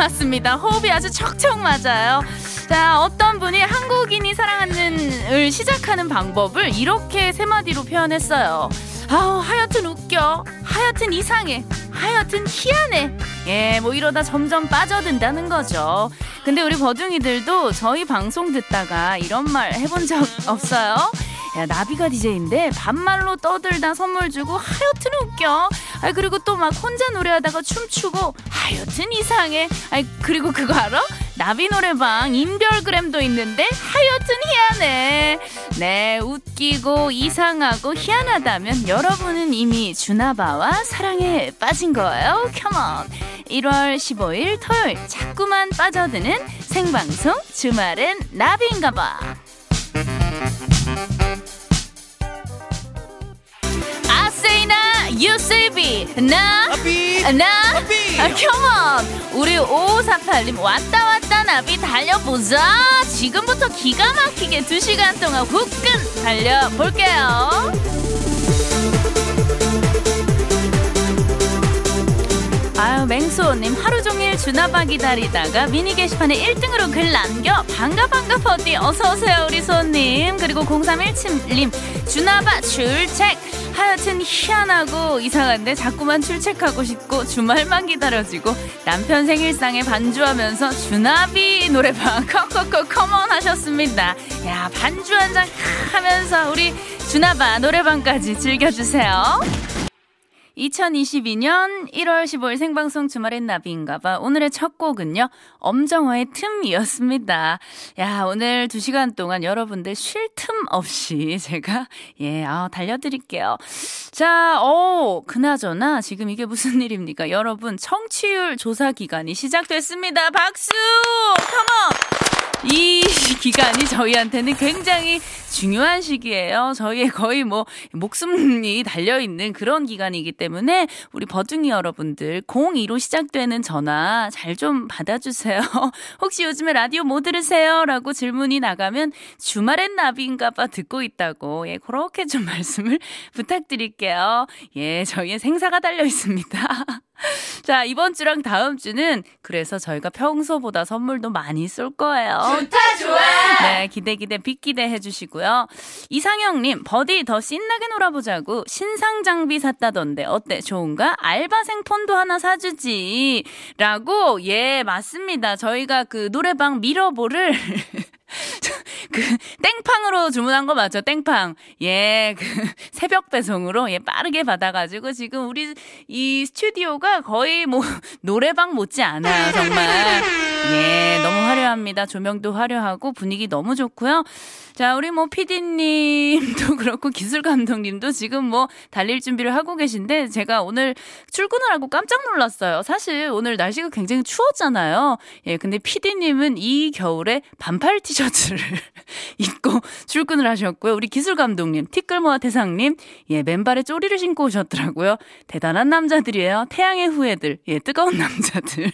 맞습니다. 호흡이 아주 척척 맞아요. 자, 어떤 분이 한국인이 사랑하는을 시작하는 방법을 이렇게 세 마디로 표현했어요. 아우, 하여튼 웃겨. 하여튼 이상해. 하여튼 희한해. 예, 뭐 이러다 점점 빠져든다는 거죠. 근데 우리 버둥이들도 저희 방송 듣다가 이런 말 해본 적 없어요? 야, 나비가 DJ인데 반말로 떠들다 선물 주고 하여튼 웃겨. 아 그리고 또 막 혼자 노래하다가 춤추고 하여튼 이상해. 아 그리고 그거 알아? 나비 노래방 인별그램도 있는데 하여튼 희한해. 네, 웃기고 이상하고 희한하다면 여러분은 이미 주나바와 사랑에 빠진 거예요. 컴온. 1월 15일 토요일 자꾸만 빠져드는 생방송 주말엔 나비인가봐. 아세이나 유세비 나 나비. 나 나비. 아, 컴온 우리 5548님 왔다 왔다 나비 달려보자. 지금부터 기가 막히게 2시간 동안 후끈 달려볼게요 아유 맹수호님 하루 종일 주나바 기다리다가 미니 게시판에 1등으로 글 남겨. 반가 반가 버디. 어서오세요 우리 소님. 그리고 0317님 주나바 출첵. 하여튼 희한하고 이상한데 자꾸만 출첵하고 싶고 주말만 기다려지고 남편 생일상에 반주하면서 주나비 노래방 커커커 컴온 하셨습니다. 야 반주 한잔 하면서 우리 주나바 노래방까지 즐겨주세요 2022년 1월 15일 생방송 주말엔 나비인가봐. 오늘의 첫 곡은요, 엄정화의 틈이었습니다. 야, 오늘 2시간 동안 여러분들 쉴 틈 없이 제가, 예, 아, 달려드릴게요. 자, 어, 그나저나 지금 이게 무슨 일입니까? 여러분, 청취율 조사 기간이 시작됐습니다. 박수! 컴온! 이 기간이 저희한테는 굉장히 중요한 시기예요. 저희의 거의 뭐 목숨이 달려 있는 그런 기간이기 때문에 우리 버둥이 여러분들 02로 시작되는 전화 잘 좀 받아주세요. 혹시 요즘에 라디오 뭐 들으세요? 라고 질문이 나가면 주말엔 나비인가봐 듣고 있다고 예 그렇게 좀 말씀을 부탁드릴게요. 예 저희의 생사가 달려 있습니다. 자, 이번 주랑 다음 주는 그래서 저희가 평소보다 선물도 많이 쏠 거예요. 좋다 좋아 네, 기대 기대 빅 기대 해 주시고요. 이상형님, 버디 더 신나게 놀아보자고 신상 장비 샀다던데 어때? 좋은가? 알바생 폰도 하나 사주지. 라고, 예, 맞습니다. 저희가 그 노래방 미러볼을 그 땡팡으로 주문한 거 맞죠? 땡팡. 예, 그 새벽 배송으로 예 빠르게 받아가지고 지금 우리 이 스튜디오가 거의 뭐 노래방 못지 않아요 정말. 예, 너무 화려합니다. 조명도 화려하고 분위기 너무 좋고요. 자, 우리 뭐 PD님도 그렇고 기술 감독님도 지금 뭐 달릴 준비를 하고 계신데 제가 오늘 출근을 하고 깜짝 놀랐어요. 사실 오늘 날씨가 굉장히 추웠잖아요. 예, 근데 PD님은 이 겨울에 반팔 티셔츠 를 입고 출근을 하셨고요. 우리 기술 감독님, 티끌모아 대상님, 예, 맨발에 쪼리를 신고 오셨더라고요. 대단한 남자들이에요. 태양의 후예들, 예, 뜨거운 남자들.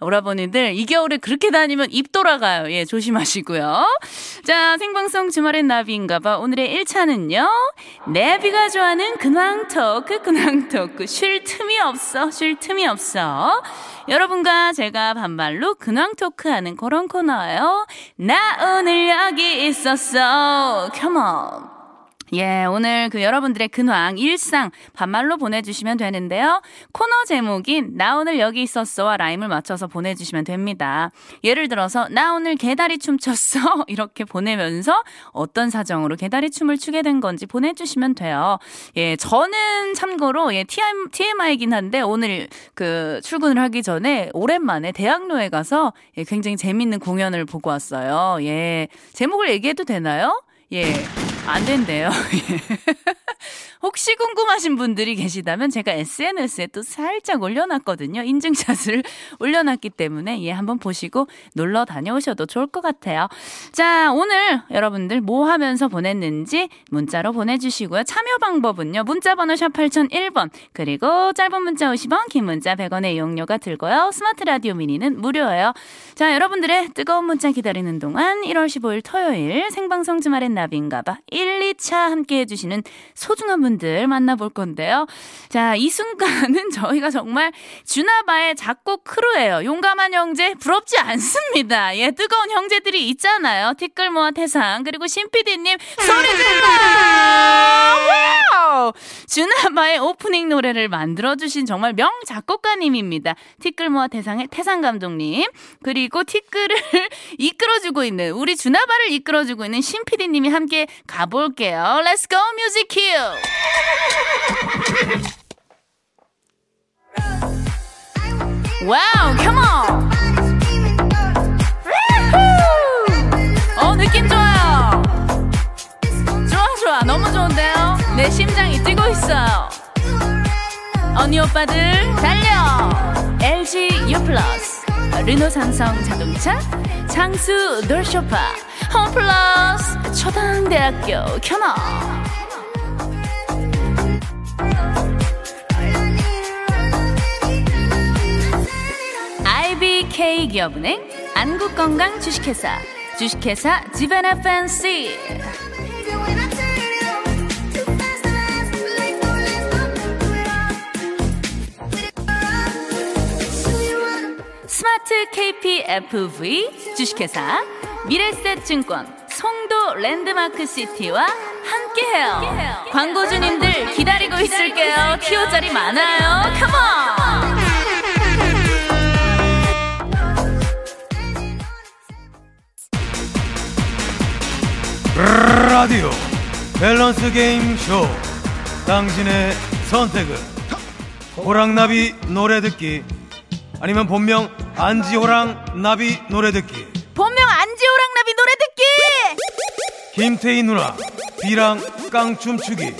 오라버니들, 이 겨울에 그렇게 다니면 입 돌아가요. 예, 조심하시고요. 자, 생방송 주말엔 나비인가봐. 오늘의 1차는요. 내비가 좋아하는 근황 토크, 근황 토크. 쉴 틈이 없어, 쉴 틈이 없어. 여러분과 제가 반말로 근황 토크하는 그런 코너예요. 나 오늘 여기 있었어. 컴온. 예, 오늘 그 여러분들의 근황, 일상 반말로 보내주시면 되는데요. 코너 제목인 나 오늘 여기 있었어와 라임을 맞춰서 보내주시면 됩니다. 예를 들어서 나 오늘 개다리 춤 췄어 이렇게 보내면서 어떤 사정으로 개다리 춤을 추게 된 건지 보내주시면 돼요. 예, 저는 참고로 예 TM, TMI이긴 한데 오늘 그 출근을 하기 전에 오랜만에 대학로에 가서 예, 굉장히 재밌는 공연을 보고 왔어요. 예, 제목을 얘기해도 되나요? 예, 안 된대요. 예. 혹시 궁금하신 분들이 계시다면 제가 SNS에 또 살짝 올려놨거든요. 인증샷을 올려놨기 때문에 예, 한번 보시고 놀러 다녀오셔도 좋을 것 같아요. 자, 오늘 여러분들 뭐 하면서 보냈는지 문자로 보내주시고요. 참여 방법은요. 문자번호 샵 8001번 그리고 짧은 문자 50원 긴 문자 100원의 이용료가 들고요. 스마트 라디오 미니는 무료예요. 자, 여러분들의 뜨거운 문자 기다리는 동안 1월 15일 토요일 생방송 주말엔 나비인가봐 1, 2차 함께 해 주시는 소중한 분들 만나볼 건데요. 자, 이 순간은 저희가 정말 주나바의 작곡 크루예요. 용감한 형제 부럽지 않습니다. 예, 뜨거운 형제들이 있잖아요. 티끌 모아 태상 그리고 신PD님 소리 질러! 주나바의 오프닝 노래를 만들어주신 정말 명 작곡가님입니다. 티끌 모아 태상의 태상 감독님 그리고 티끌을 이끌어주고 있는 우리 주나바를 이끌어주고 있는 신PD님이 함께 가볼게요. Let's go music cue! 와우, come on! 어, 느낌 좋아요. 좋아, 좋아. 너무 좋은데요? 내 심장이 뛰고 있어요. 언니 오빠들, 달려! LG U 플러스, 르노 삼성 자동차, 장수 돌쇼파, 홈플러스, 초당대학교 켜너. IBK 기업은행, 안국건강 주식회사, 주식회사 지베나 팬시. 스마트 KPFV 주식회사 미래셋증권 송도 랜드마크 시티와 함께해요. 광고주님들 기다리고 있을게요. 티오 자리 많아요. Come on! 라디오. 밸런스 게임 쇼. 당신의 선택은? 호랑나비 노래 듣기. 아니면 본명 안지호랑 나비 노래 듣기. 본명 안지호랑 나비 노래 듣기! 김태희 누나 비랑 깡춤 추기.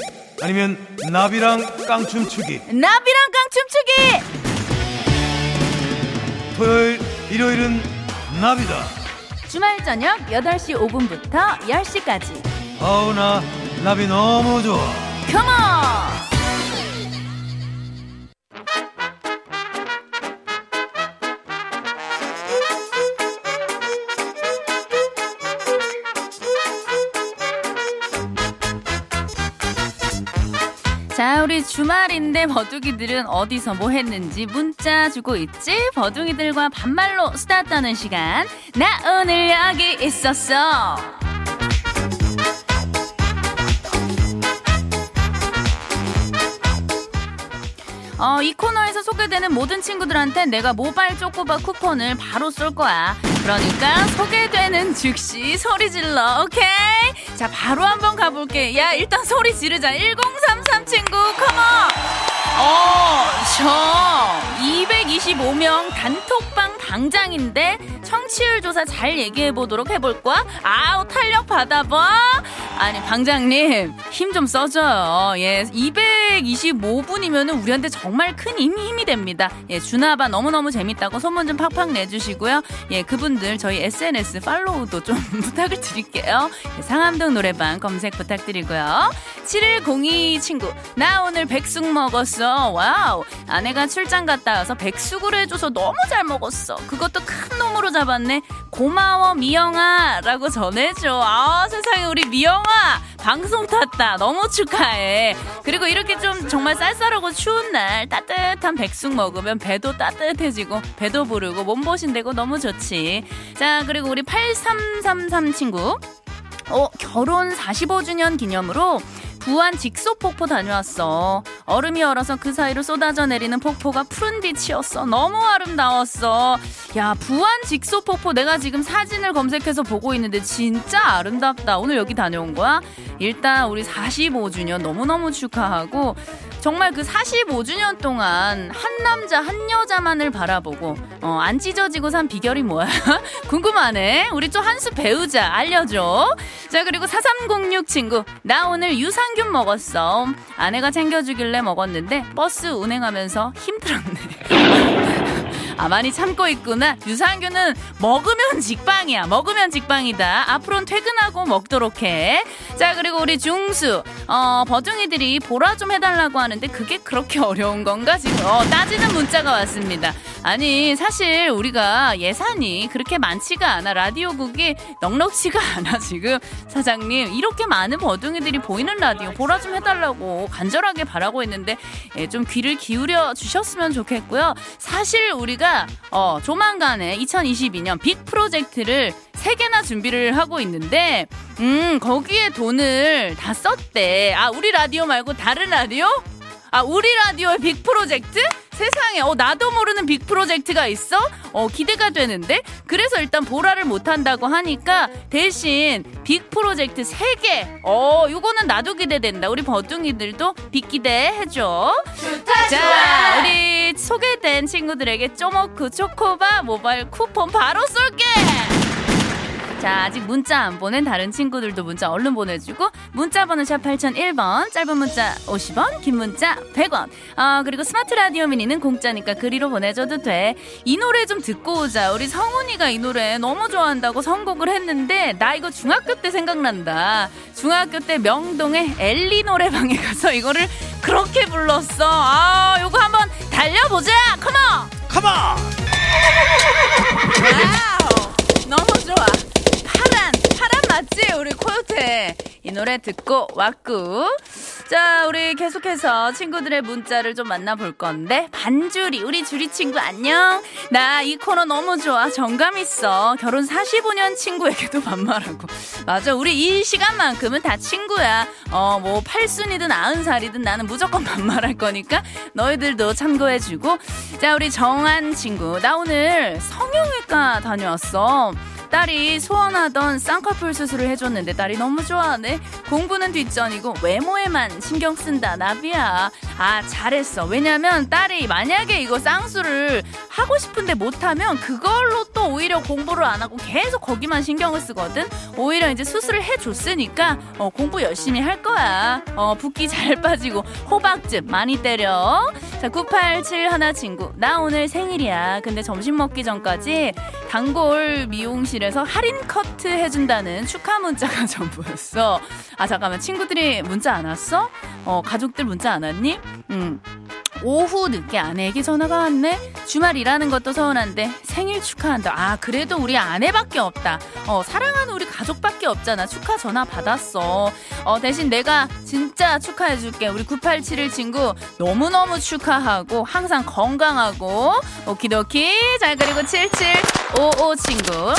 아니면 나비랑 깡춤 추기. 나비랑 깡춤 추기! 토요일 일요일은 나비다 주말 저녁 8시 5분부터 10시까지. 아우 나 나비 너무 좋아 컴온! 우리 주말인데 버둥이들은 어디서 뭐 했는지 문자 주고 있지? 버둥이들과 반말로 수다 떠는 시간. 나 오늘 여기 있었어. 어, 이 코너에서 소개되는 모든 친구들한테 내가 모바일 쪼꼬바 쿠폰을 바로 쏠 거야. 그러니까 소개되는 즉시 소리 질러, 오케이? 자, 바로 한번 가볼게. 야, 일단 소리 지르자. 1033 친구, 컴온! 어, 저 225명 단톡방 방장인데 청취율 조사 잘 얘기해 보도록 해볼 거야. 아우 탄력 받아봐. 아니 방장님 힘 좀 써줘요. 예, 225분이면은 우리한테 정말 큰 힘이 힘이 됩니다. 예, 주나바 너무 너무 재밌다고 소문 좀 팍팍 내주시고요. 예, 그분들 저희 SNS 팔로우도 좀 부탁을 드릴게요. 예, 상암동 노래방 검색 부탁드리고요. 7102 친구 나 오늘 백숙 먹었어. Wow 아내가 출장 갔다 와서 백숙을 해줘서 너무 잘 먹었어. 그것도 큰 놈으로 잡았네. 고마워 미영아 라고 전해줘. 아 세상에 우리 미영아 방송 탔다. 너무 축하해. 그리고 이렇게 좀 정말 쌀쌀하고 추운 날 따뜻한 백숙 먹으면 배도 따뜻해지고 배도 부르고 몸보신 되고 너무 좋지. 자 그리고 우리 8333 친구 어, 결혼 45주년 기념으로 부안 직소 폭포 다녀왔어. 얼음이 얼어서 그 사이로 쏟아져 내리는 폭포가 푸른 빛이었어. 너무 아름다웠어. 야, 부안 직소 폭포 내가 지금 사진을 검색해서 보고 있는데 진짜 아름답다. 오늘 여기 다녀온 거야? 일단 우리 45주년 너무너무 축하하고 정말 그 45주년 동안 한 남자 한 여자만을 바라보고 어, 안 찢어지고 산 비결이 뭐야? 궁금하네. 우리 좀한수 배우자 알려줘. 자 그리고 4306 친구 나 오늘 유산균 먹었어. 아내가 챙겨주길래 먹었는데 버스 운행하면서 힘들었네. 아, 많이 참고 있구나. 유산균은 먹으면 직방이야. 먹으면 직방이다. 앞으로는 퇴근하고 먹도록 해. 자, 그리고 우리 중수. 어, 버둥이들이 보라 좀 해달라고 하는데 그게 그렇게 어려운 건가? 지금, 어, 따지는 문자가 왔습니다. 아니, 사실 우리가 예산이 그렇게 많지가 않아. 라디오국이 넉넉치가 않아, 지금. 사장님, 이렇게 많은 버둥이들이 보이는 라디오 보라 좀 해달라고 간절하게 바라고 있는데, 예, 좀 귀를 기울여 주셨으면 좋겠고요. 사실 우리가 저희가 어, 조만간에 2022년 빅 프로젝트를 3개나 준비를 하고 있는데 음 거기에 돈을 다 썼대. 아 우리 라디오 말고 다른 라디오? 아 우리 라디오의 빅 프로젝트? 세상에 어 나도 모르는 빅 프로젝트가 있어? 어 기대가 되는데? 그래서 일단 보라를 못 한다고 하니까 대신 빅 프로젝트 3개. 어 요거는 나도 기대된다. 우리 버둥이들도 빅 기대해줘. 좋다 자 좋아. 우리 소개된 친구들에게 쪼모크 초코바 모바일 쿠폰 바로 쏠게 자, 아직 문자 안 보낸 다른 친구들도 문자 얼른 보내주고 문자 번호 샵 8001번 짧은 문자 50원 긴 문자 100원. 아 그리고 스마트 라디오 미니는 공짜니까 그리로 보내줘도 돼. 이 노래 좀 듣고 오자. 우리 성훈이가 이 노래 너무 좋아한다고 선곡을 했는데 나 이거 중학교 때 생각난다. 중학교 때 명동의 엘리 노래방에 가서 이거를 그렇게 불렀어. 아 요거 한번 달려보자. Come on come on! Wow 너무 좋아 맞지? 우리 코요태. 이 노래 듣고 왔고 자 우리 계속해서 친구들의 문자를 좀 만나볼 건데 반주리 우리 주리 친구 안녕. 나 이 코너 너무 좋아. 정감 있어. 결혼 45년 친구에게도 반말하고. 맞아 우리 이 시간만큼은 다 친구야. 어 뭐 팔순이든 아흔 살이든 나는 무조건 반말할 거니까 너희들도 참고해주고. 자 우리 정한 친구. 나 오늘 성형외과 다녀왔어 딸이 소원하던 쌍꺼풀 수술을 해줬는데 딸이 너무 좋아하네. 공부는 뒷전이고 외모에만 신경 쓴다 나비야. 아 잘했어. 왜냐면 딸이 만약에 이거 쌍수를 하고 싶은데 못하면 그걸로 또 오히려 공부를 안 하고 계속 거기만 신경을 쓰거든. 오히려 이제 수술을 해줬으니까 어, 공부 열심히 할 거야. 어, 붓기 잘 빠지고 호박즙 많이 때려. 자 987 하나 친구 나 오늘 생일이야. 근데 점심 먹기 전까지 단골 미용실에 서 할인 커트 해준다는 축하 문자가 전부였어. 아 잠깐만 친구들이 문자 안 왔어? 어 가족들 문자 안 왔니? 음. 오후 늦게 아내에게 전화가 왔네. 주말 일하는 것도 서운한데 생일 축하한다. 아 그래도 우리 아내밖에 없다. 어 사랑하는 우리 가족밖에 없잖아. 축하 전화 받았어. 어 대신 내가 진짜 축하해줄게. 우리 987일 친구 너무 너무 축하하고 항상 건강하고 오키도키. 자 그리고 7755 친구.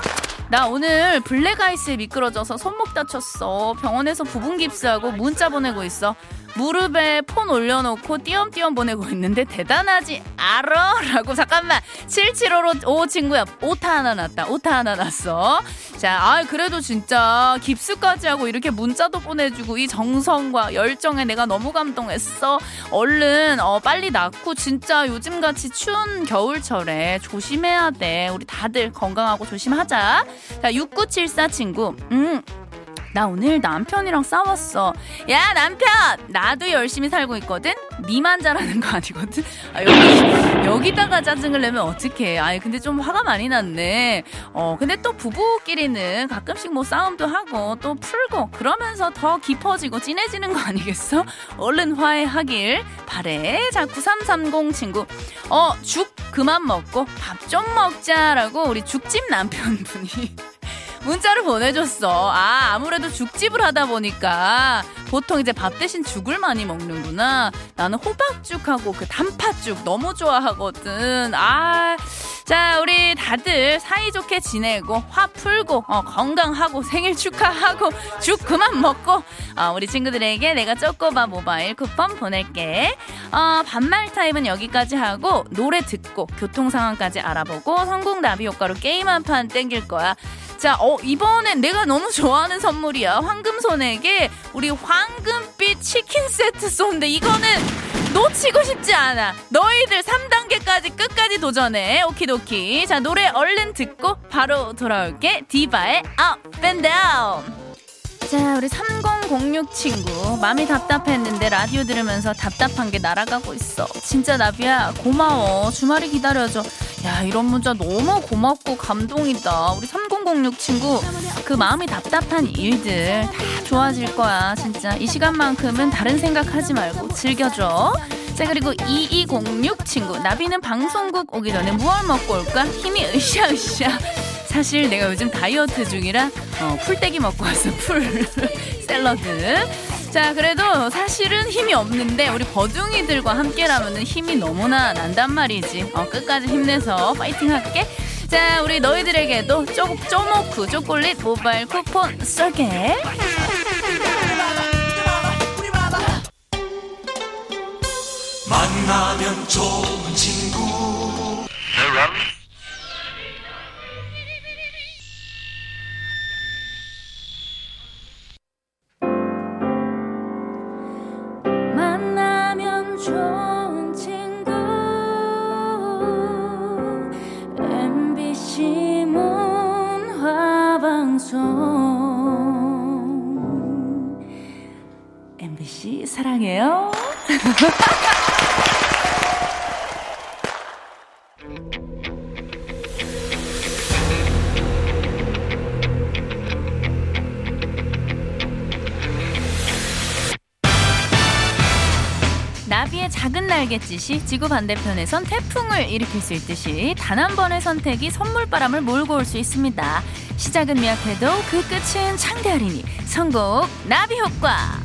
나 오늘 블랙 아이스에 미끄러져서 손목 다쳤어. 병원에서 부분 깁스하고 문자 보내고 있어. 무릎에 폰 올려놓고 띄엄띄엄 보내고 있는데 대단하지 알아? 라고 잠깐만 7755 친구야. 오타 하나 났다. 오타 하나 났어. 자 아, 그래도 진짜 깁스까지 하고 이렇게 문자도 보내주고 이 정성과 열정에 내가 너무 감동했어. 얼른 어, 빨리 낫고 진짜 요즘같이 추운 겨울철에 조심해야 돼. 우리 다들 건강하고 조심하자. 자 6974 친구. 음 나 오늘 남편이랑 싸웠어. 야 남편 나도 열심히 살고 있거든. 니만 잘하는 거 아니거든. 아, 여기 여기다가 짜증을 내면 어떡해. 아니 근데 좀 화가 많이 났네. 어 근데 또 부부끼리는 가끔씩 뭐 싸움도 하고 또 풀고 그러면서 더 깊어지고 진해지는 거 아니겠어? 얼른 화해하길 바래. 자 9330 친구 어 죽 그만 먹고 밥 좀 먹자라고 우리 죽집 남편분이. 문자를 보내줬어. 아, 아무래도 죽집을 하다 보니까 보통 이제 밥 대신 죽을 많이 먹는구나. 나는 호박죽하고 그 단팥죽 너무 좋아하거든. 아, 자, 우리 다들 사이좋게 지내고 화 풀고 어, 건강하고 생일 축하하고 죽 그만 먹고 어, 우리 친구들에게 내가 쪼꼬바 모바일 쿠폰 보낼게. 어, 반말 타임은 여기까지 하고 노래 듣고 교통 상황까지 알아보고 성공 나비 효과로 게임 한 판 땡길 거야. 자, 어, 이번엔 내가 너무 좋아하는 선물이야. 황금손에게 우리 황금빛 치킨 세트 쏜데 이거는 놓치고 싶지 않아. 너희들 3단계까지 끝까지 도전해. 오키도키. 자, 노래 얼른 듣고 바로 돌아올게. 디바의 Up and Down. 자, 우리 3006 친구. 마음이 답답했는데 라디오 들으면서 답답한 게 날아가고 있어. 진짜 나비야, 고마워. 주말이 기다려줘. 야, 이런 문자 너무 고맙고 감동이다. 우리 3006 친구. 그 마음이 답답한 일들 다 좋아질 거야. 진짜. 이 시간만큼은 다른 생각하지 말고 즐겨줘. 자, 그리고 2206 친구. 나비는 방송국 오기 전에 무얼 먹고 올까? 힘이 으쌰으쌰. 사실 내가 요즘 다이어트 중이라 어, 풀떼기 먹고 왔어 풀 샐러드. 자 그래도 사실은 힘이 없는데 우리 버둥이들과 함께라면 힘이 너무나 난단 말이지. 어, 끝까지 힘내서 파이팅 할게. 자 우리 너희들에게도 쪼, 쪼모쿠 초콜릿 모바일 쿠폰 쏠게. 만나면 좋은 친구 사랑해요. 나비의 작은 날갯짓이 지구 반대편에선 태풍을 일으킬 수 있듯이 단 한 번의 선택이 선물바람을 몰고 올 수 있습니다. 시작은 미약해도 그 끝은 창대하리니 선곡 나비 효과.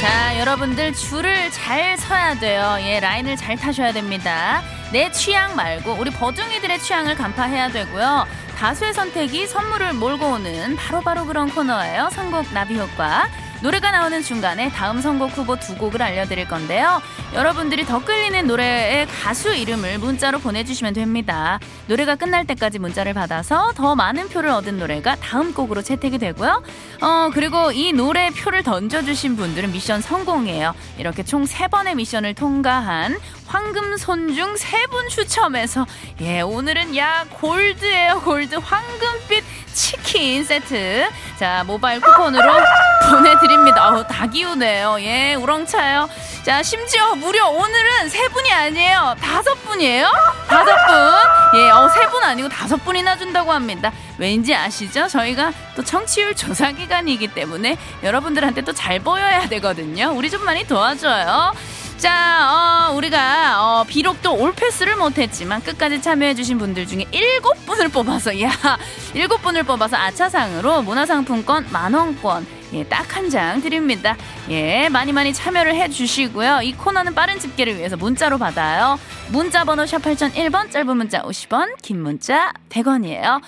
자, 여러분들 줄을 잘 서야 돼요. 예, 라인을 잘 타셔야 됩니다. 내 취향 말고 우리 버둥이들의 취향을 간파해야 되고요. 다수의 선택이 선물을 몰고 오는 바로바로 바로 그런 코너예요. 선곡 나비 효과. 노래가 나오는 중간에 다음 선곡 후보 두 곡을 알려드릴 건데요. 여러분들이 더 끌리는 노래의 가수 이름을 문자로 보내주시면 됩니다. 노래가 끝날 때까지 문자를 받아서 더 많은 표를 얻은 노래가 다음 곡으로 채택이 되고요. 어, 그리고 이 노래 표를 던져주신 분들은 미션 성공이에요. 이렇게 총 세번의 미션을 통과한 황금 손 중 세 분 추첨해서 예, 오늘은 야 골드예요. 골드 황금빛 치킨 세트. 자, 모바일 쿠폰으로 보내 드 립니다. 어우, 다 기우네요. 예, 우렁차요. 자, 심지어 무려 오늘은 세 분이 아니에요. 다섯 분이에요? 다섯 분. 예, 어, 세 분 아니고 다섯 분이나 준다고 합니다. 왠지 아시죠? 저희가 또 청취율 조사 기간이기 때문에 여러분들한테 또 잘 보여야 되거든요. 우리 좀 많이 도와줘요. 자, 어, 우리가 어, 비록 또 올패스를 못했지만 끝까지 참여해주신 분들 중에 일곱 분을 뽑아서 야 일곱 분을 뽑아서 아차상으로 문화상품권 만 원권 예, 딱 한 장 드립니다. 예, 많이 많이 참여를 해주시고요. 이 코너는 빠른 집계를 위해서 문자로 받아요. 문자 번호 샵 8001번, 짧은 문자 50원, 긴 문자 100원이에요.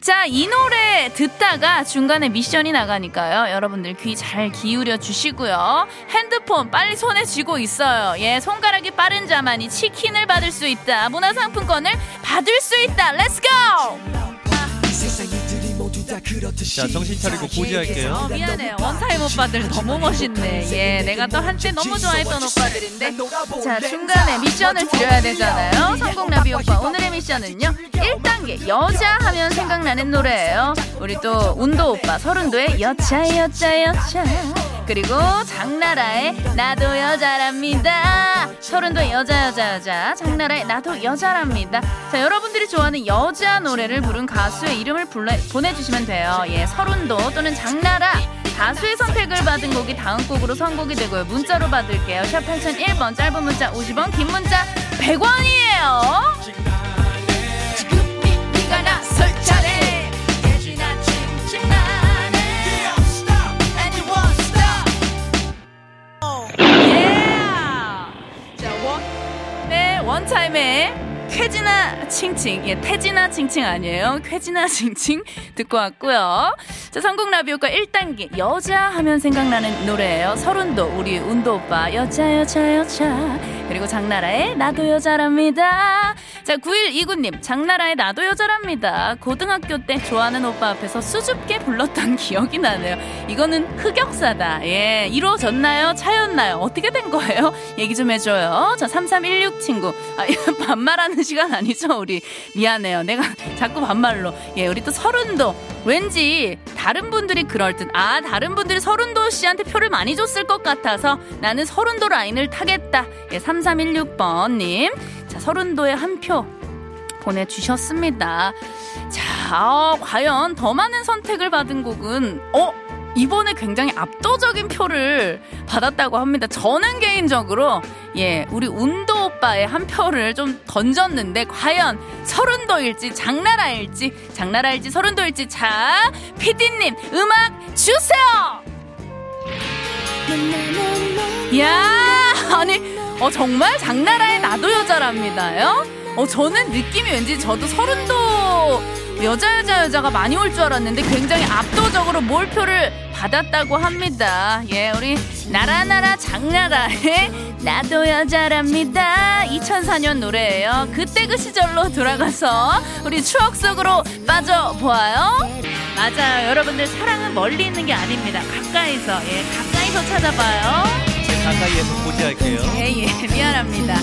자, 이 노래 듣다가 중간에 미션이 나가니까요. 여러분들 귀 잘 기울여 주시고요. 핸드폰 빨리 손에 쥐고 있어요. 예, 손가락이 빠른 자만이 치킨을 받을 수 있다. 문화상품권을 받을 수 있다. Let's go! 자 정신 차리고 고지할게요. 어, 미안해요. 원타임 오빠들 너무 멋있네. 예, 내가 또 한때 너무 좋아했던 오빠들인데. 자, 중간에 미션을 드려야 되잖아요. 성공 나비 오빠 오늘의 미션은요. 1단계 여자 하면 생각나는 노래예요. 우리 또 운도 오빠 서른도의 여차 여차 여차. 그리고 장나라의 나도 여자랍니다. 서른도 여자 여자 여자. 장나라의 나도 여자랍니다. 자 여러분들이 좋아하는 여자 노래를 부른 가수의 이름을 불러, 보내주시면 돼요. 예 서른도 또는 장나라. 가수의 선택을 받은 곡이 다음 곡으로 선곡이 되고요. 문자로 받을게요. 샵 8001번 짧은 문자 50원 긴 문자 100원이에요. 원타임의 쾌지나 칭칭. 예 태지나 칭칭 아니에요. 쾌지나 칭칭 듣고 왔고요. 자 성공 라비오과 1단계. 여자 하면 생각나는 노래예요. 서른도 우리 운도 오빠. 여자 여자 여자 그리고 장나라의 나도 여자랍니다. 자, 9129님, 장나라의 나도 여자랍니다. 고등학교 때 좋아하는 오빠 앞에서 수줍게 불렀던 기억이 나네요. 이거는 흑역사다. 예, 이루어졌나요? 차였나요? 어떻게 된 거예요? 얘기 좀 해줘요. 자, 3316 친구. 아, 반말하는 시간 아니죠, 우리? 미안해요. 내가 자꾸 반말로. 예, 우리 또 서른도. 왠지 다른 분들이 그럴 듯. 아, 다른 분들이 서른도 씨한테 표를 많이 줬을 것 같아서 나는 서른도 라인을 타겠다. 예, 3316번님. 자, 서른도에 한표 보내주셨습니다. 자, 어, 과연 더 많은 선택을 받은 곡은, 어? 이번에 굉장히 압도적인 표를 받았다고 합니다. 저는 개인적으로 예 우리 운도 오빠의 한 표를 좀 던졌는데 과연 서른도일지 장나라일지 장나라일지 서른도일지 자 피디님 음악 주세요. 야 아니 어 정말 장나라의 나도 여자랍니다요. 어 저는 느낌이 왠지 저도 서른도 여자 여자 여자가 많이 올 줄 알았는데 굉장히 압도적으로 몰표를 받았다고 합니다. 예, 우리 나라나라 장나라의 나도 여자랍니다. 2004년 노래예요. 그때 그 시절로 돌아가서 우리 추억 속으로 빠져보아요. 맞아요. 여러분들 사랑은 멀리 있는 게 아닙니다. 가까이서 예, 가까이서 찾아봐요. 제 가까이에서 고지할게요. 예, 예, 미안합니다.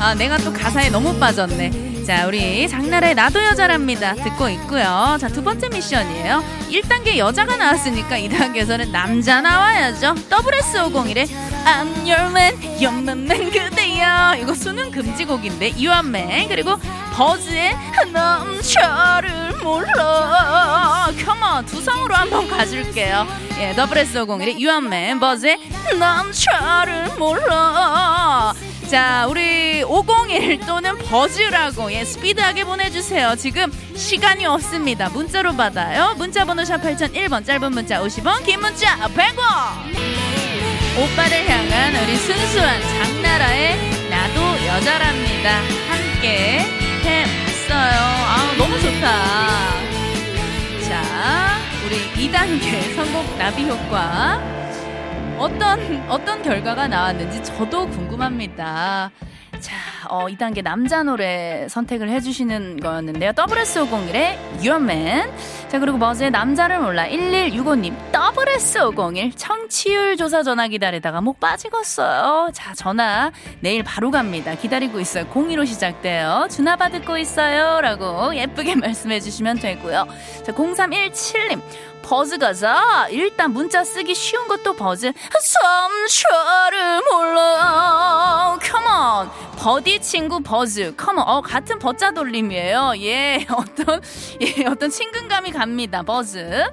아, 내가 또 가사에 너무 빠졌네. 자, 우리 장나라의 나도 여자랍니다. 듣고 있고요. 자, 두 번째 미션이에요. 1단계 여자가 나왔으니까 2단계에서는 남자 나와야죠. WS501의 I'm your man, your man, man 그대여. 이거 수능 금지곡인데, 유한맨. 그리고 버즈의 남자를 몰라. 컴온, 두성으로 한번 가줄게요. 예, WS501의 유한맨, 버즈의 남자를 몰라. 자, 우리 501 또는 버즈라고 예, 스피드하게 보내주세요. 지금 시간이 없습니다. 문자로 받아요. 문자 번호 샵 8001번, 짧은 문자 50원, 긴 문자 100원! 오빠를 향한 우리 순수한 장나라의 나도 여자랍니다. 함께 좋다. 자, 우리 2단계 성공 나비 효과. 어떤 어떤 결과가 나왔는지 저도 궁금합니다. 자, 어, 2단계 남자 노래 선택을 해주시는 거였는데요. WS501의 유어맨. 자, 그리고 버즈의 남자를 몰라 1165님. WS501 청취율 조사 전화 기다리다가 목 빠지겠어요. 자, 전화 내일 바로 갑니다. 기다리고 있어요. 02로 시작돼요. 주나봐 듣고 있어요. 라고 예쁘게 말씀해 주시면 되고요. 자, 0317님. 버즈 가자. 일단 문자 쓰기 쉬운 것도 버즈. 삼초를 몰라. 컴온. 버디 친구 버즈. 컴온. 어, 같은 버자 돌림이에요. 예, 어떤, 예, 어떤 친근감이 갑니다. 버즈.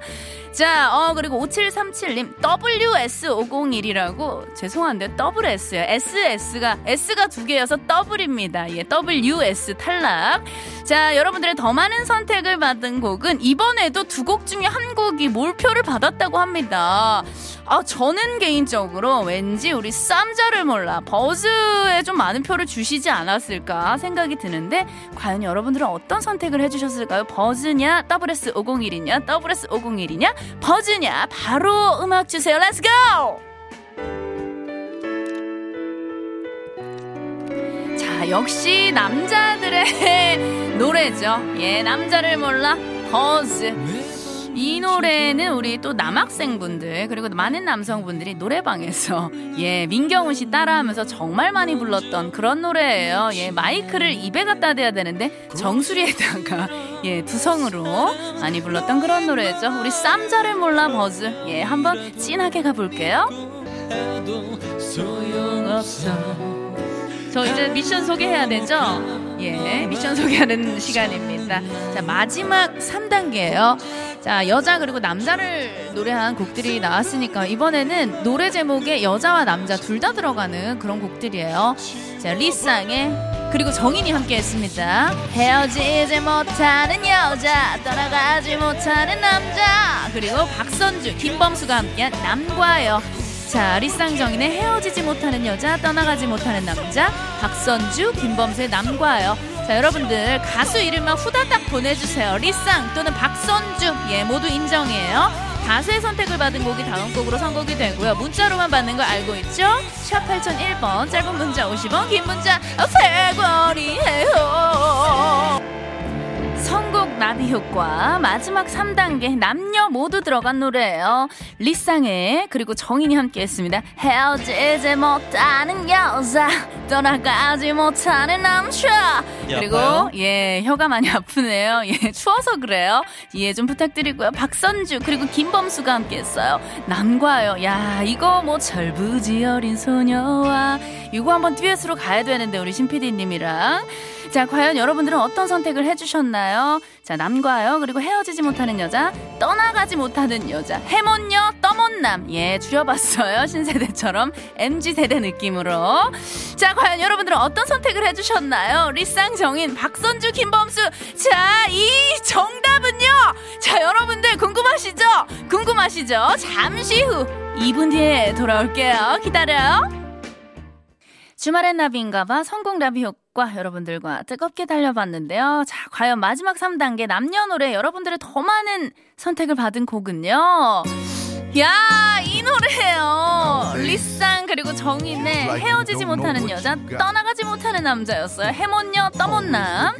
자, 어, 그리고 5737님, WS501이라고, 죄송한데, WS요. SS가, S가 두 개여서 더블입니다. 예, WS 탈락. 자, 여러분들의 더 많은 선택을 받은 곡은 이번에도 두 곡 중에 한 곡이 몰표를 받았다고 합니다. 아, 저는 개인적으로 왠지 우리 쌈자를 몰라 버즈에 좀 많은 표를 주시지 않았을까 생각이 드는데 과연 여러분들은 어떤 선택을 해주셨을까요? 버즈냐, SS501이냐, SS501이냐, 버즈냐? 바로 음악 주세요. Let's go! 자, 역시 남자들의 노래죠. 예, 남자를 몰라 버즈. 이 노래는 우리 또 남학생분들 그리고 많은 남성분들이 노래방에서 예 민경훈 씨 따라하면서 정말 많이 불렀던 그런 노래예요. 예 마이크를 입에 갖다 대야 되는데 정수리에다가 예 두성으로 많이 불렀던 그런 노래죠. 우리 쌈자를 몰라 버즈 예 한번 진하게 가볼게요. 저 이제 미션 소개해야 되죠? 예, 미션 소개하는 시간입니다. 자, 마지막 3단계예요. 자, 여자 그리고 남자를 노래한 곡들이 나왔으니까 이번에는 노래 제목에 여자와 남자 둘 다 들어가는 그런 곡들이에요. 자, 리쌍의 그리고 정인이 함께 했습니다. 헤어지지 못하는 여자, 떠나가지 못하는 남자. 그리고 박선주, 김범수가 함께한 남과요. 자, 리쌍정인의 헤어지지 못하는 여자, 떠나가지 못하는 남자, 박선주, 김범수의 남과요. 자, 여러분들 가수 이름만 후다닥 보내주세요. 리쌍 또는 박선주, 예, 모두 인정이에요. 다수의 선택을 받은 곡이 다음 곡으로 선곡이 되고요. 문자로만 받는 거 알고 있죠? 샵 8001번 짧은 문자 50원 긴 문자 100원이에요. 나비 효과 마지막 3단계 남녀 모두 들어간 노래예요. 리쌍의 그리고 정인이 함께 했습니다. 헤어지지 못하는 여자 떠나가지 못하는 남자 그리고 아파요? 예 혀가 많이 아프네요. 예 추워서 그래요. 이해 좀 부탁드리고요. 박선주 그리고 김범수가 함께 했어요. 남과요. 야 이거 뭐 절부지 어린 소녀와 이거 한번 듀엣으로 가야 되는데 우리 신 PD님이랑 자, 과연 여러분들은 어떤 선택을 해주셨나요? 자, 남과요. 그리고 헤어지지 못하는 여자, 떠나가지 못하는 여자, 해몬녀, 떠몬남. 예, 줄여봤어요. 신세대처럼. MG세대 느낌으로. 자, 과연 여러분들은 어떤 선택을 해주셨나요? 리쌍정인, 박선주, 김범수. 자, 이 정답은요! 자, 여러분들 궁금하시죠? 궁금하시죠? 잠시 후 2분 뒤에 돌아올게요. 기다려요. 주말엔 나비인가봐 성공 나비 효과 여러분들과 뜨겁게 달려봤는데요. 자, 과연 마지막 3단계 남녀 노래 여러분들의 더 많은 선택을 받은 곡은요. 야, 이 노래예요. 리쌍 그리고 정인의 헤어지지 못하는 여자, 떠나가지 못하는 남자였어요. 해몬녀, 떠몬남.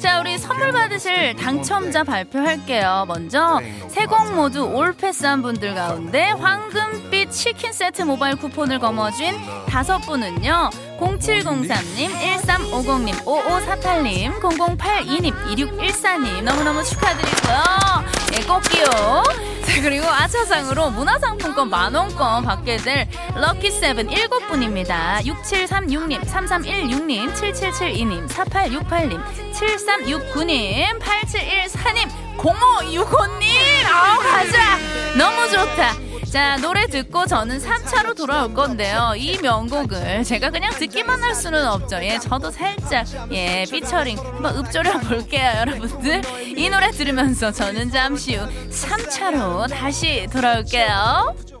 자, 우리 선물 받으실 당첨자 발표할게요. 먼저 세 곡 모두 올 패스한 분들 가운데 황금빛 치킨 세트 모바일 쿠폰을 거머쥔 다섯 분은요. 0703님, 1350님, 5548님, 0082님, 2614님 너무너무 축하드리고요. 예, 꼭기요. 자, 그리고 아차상으로 문화상품권 만원권 받게 될 럭키세븐 7분입니다. 6736님, 3316님, 7772님, 4868님, 7369님, 8714님, 0565님! 아우, 가자! 너무 좋다! 자, 노래 듣고 저는 3차로 돌아올 건데요. 이 명곡을 제가 그냥 듣기만 할 수는 없죠. 예, 저도 살짝, 예, 피처링 한번 읊조려 볼게요, 여러분들. 이 노래 들으면서 저는 잠시 후 3차로 다시 돌아올게요.